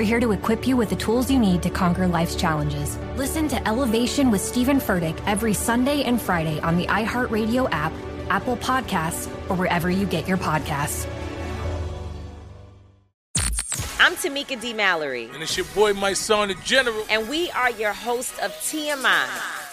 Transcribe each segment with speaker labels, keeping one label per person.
Speaker 1: We're here to equip you with the tools you need to conquer life's challenges. Listen to Elevation with Stephen Furtick every Sunday and Friday on the iHeartRadio app, Apple Podcasts, or wherever you get your podcasts.
Speaker 2: I'm Tamika D. Mallory.
Speaker 3: And it's your boy, Mysonne, the General.
Speaker 2: And we are your hosts of TMI.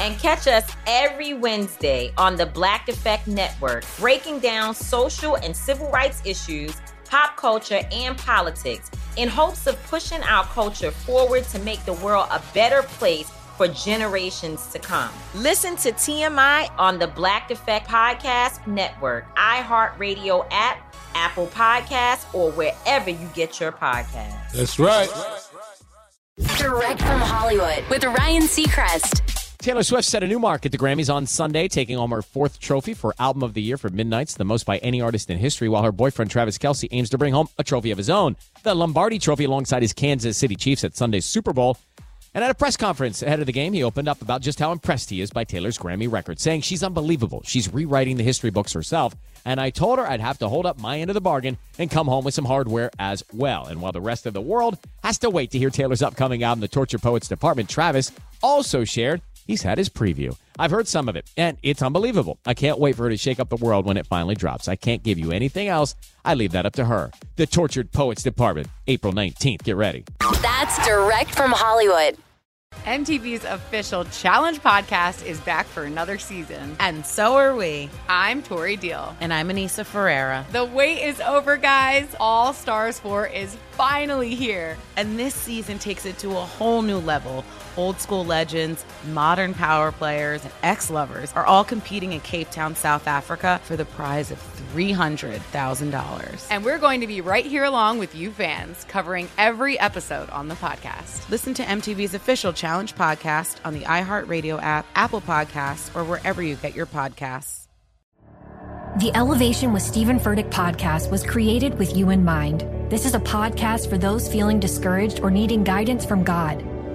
Speaker 2: And catch us every Wednesday on the Black Effect Network, breaking down social and civil rights issues, pop culture, and politics in hopes of pushing our culture forward to make the world a better place for generations to come. Listen to TMI on the Black Effect Podcast Network, iHeartRadio app, Apple Podcasts, or wherever you get your podcasts.
Speaker 3: That's right.
Speaker 4: Direct from Hollywood with Ryan Seacrest.
Speaker 5: Taylor Swift set a new mark at the Grammys on Sunday, taking home her fourth trophy for Album of the Year for Midnights, the most by any artist in history, while her boyfriend Travis Kelce aims to bring home a trophy of his own, the Lombardi Trophy alongside his Kansas City Chiefs at Sunday's Super Bowl. And at a press conference ahead of the game, he opened up about just how impressed he is by Taylor's Grammy record, saying she's unbelievable. She's rewriting the history books herself. And I told her I'd have to hold up my end of the bargain and come home with some hardware as well. And while the rest of the world has to wait to hear Taylor's upcoming album, The Tortured Poets Department, Travis also shared he's had his preview. I've heard some of it, and it's unbelievable. I can't wait for her to shake up the world when it finally drops. I can't give you anything else. I leave that up to her. The Tortured Poets Department, April 19th. Get ready.
Speaker 4: That's direct from Hollywood.
Speaker 6: MTV's official Challenge podcast is back for another season.
Speaker 7: And so are we.
Speaker 6: I'm Tori Deal.
Speaker 7: And I'm Anissa Ferreira.
Speaker 6: The wait is over, guys. All Stars 4 is finally here.
Speaker 7: And this season takes it to a whole new level. Old school legends, modern power players, and ex lovers are all competing in Cape Town, South Africa for the prize of $300,000.
Speaker 6: And we're going to be right here along with you fans, covering every episode on the podcast.
Speaker 7: Listen to MTV's official Challenge podcast on the iHeartRadio app, Apple Podcasts, or wherever you get your podcasts.
Speaker 1: The Elevation with Stephen Furtick podcast was created with you in mind. This is a podcast for those feeling discouraged or needing guidance from God.